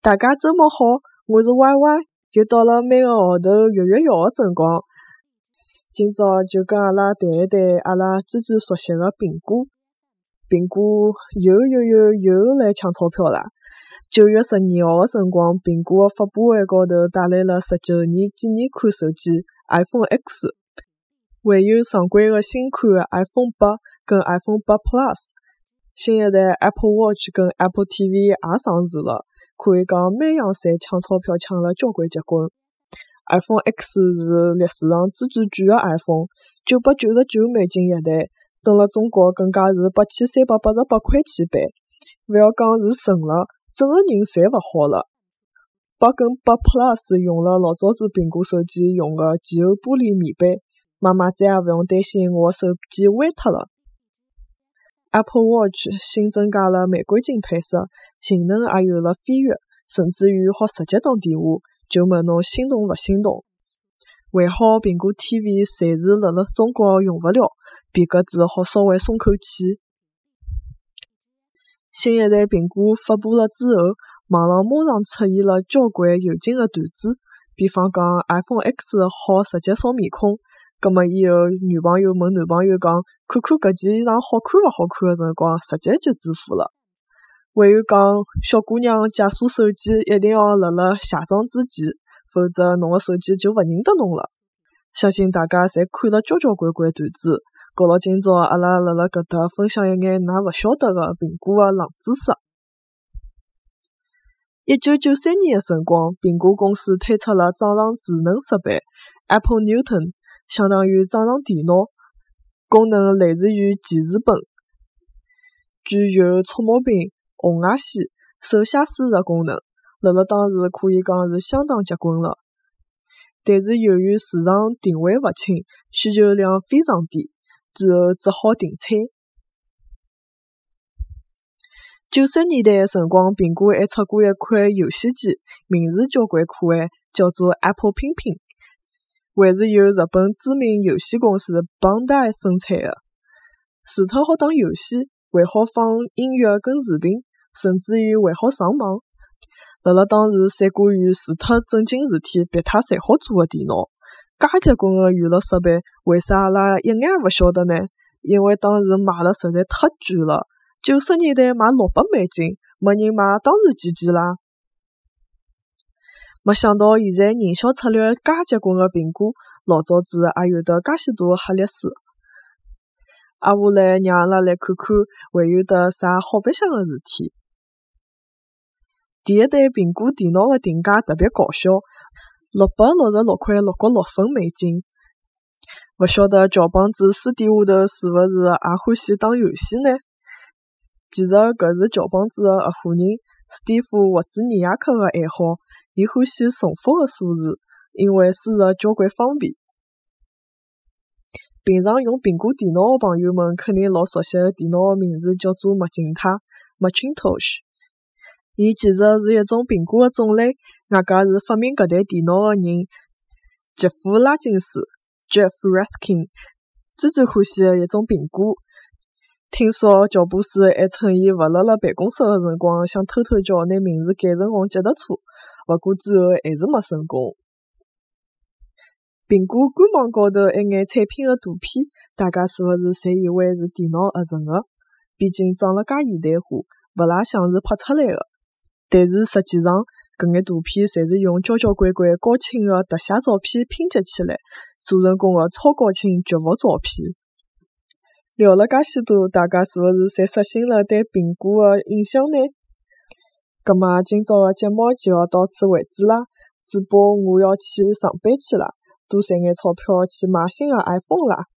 大家周末好，我是 Y Y， 就到了每个号头月月要的辰光。今朝就跟阿拉谈一谈阿拉最最熟悉的苹果。苹果又又又又来抢钞票啦！九月十二号的辰光，苹果的发布会高头带来了十九年纪念款手机 iPhone X，还有常规的新款个 iPhone 八跟 iPhone 八 Plus，新一代 Apple Watch 跟 Apple TV 也上市了。可以讲，每样侪抢钞票抢了交关结棍。iPhone X 是历史上最最贵个 iPhone，九百九十九美金一台，等辣中国更加是八千三百八十八块钱版。勿要讲是神了，整个人侪勿好了。八跟八 Plus 用了老早子苹果手机用个前后玻璃面板，妈妈再也勿用担心我手机歪脱了。Apple Watch 新增加了玫瑰金配色，性能也有了飞跃，甚至于好直接打电话。就问侬心动勿心动？还好苹果 TV 暂时辣辣中国用勿了，别格子好稍微松口气。新一代苹果发布了之后，网上马上出现了交关有劲个段子，比方讲 iPhone X 好直接扫面孔。葛末以后，女朋友问男朋友讲：“看看搿件衣裳好看勿好看？”个辰光，直接就支付了。还有讲，小姑娘解锁手机一定要辣辣下装之前，否则侬个手机就勿认得侬了。相信大家侪看了交交关关段子。搞牢今朝阿拉辣辣搿搭分享一眼㑚勿晓得个苹果个冷知识。一九九三年个辰光，苹果公司推出了掌上智能设备 Apple Newton。相当于掌上电脑，功能类似于记事本，具有触摸屏、红外线、手写输入功能，辣辣当时可以讲是相当结棍了。但是由于市场定位勿清，需求量非常低，最后只好停产。九十年代个辰光，苹果还出过一款游戏机，名字交关可爱，叫做 Apple 拼拼。还是由日本知名游戏公司 Bandai 生产的，除脱好打游戏，还好放音乐跟视频，甚至于还好上网。辣辣当时，三国语除脱正经事体，别他侪好做个电脑。介结棍个娱乐设备，为啥阿拉一眼勿晓得呢？因为当时买了实在太贵了，九十年代买六百美金，没人买，当然几几啦。没想到现在营销策略介结棍个苹果，老早子也有得介许多个黑历史。挨下来让阿拉来看看还有得啥好白相个事体。第一代苹果电脑个定价特别搞笑，六百六十六块六角六分美金。勿晓得乔帮子私底下头是勿是也欢喜打游戏呢？其实搿是乔帮子个合伙人史蒂夫沃兹尼亚克个爱好。伊欢喜重复个数字，因为输入交关方便。平常用苹果电脑个朋友们肯定老熟悉个电脑个名字叫做麦金塔 （Macintosh）。伊其实是一种苹果个种类，外加是发明搿台电脑个人杰夫·拉金斯 （Jeff Raskin） 最最欢喜个一种苹果。听说乔布斯还趁伊勿辣辣办公室个辰光，想偷偷叫拿名字改成红脚踏车。勿过最后还是没成功。苹果官网高头一眼产品个图片，大家是勿是侪以为是电脑合成个？毕竟长了介现代化，勿大像是拍出来个。但是实际上，搿眼图片侪是用交交关关高清个特写照片拼接起来，做成功个超高清绝幅照片。聊了介许多，大家是勿是侪刷新了对苹果个印象呢？葛末今朝个节目就要到此为止啦！主播我要去上班去了，多赚眼钞票去买新个 iPhone 啦！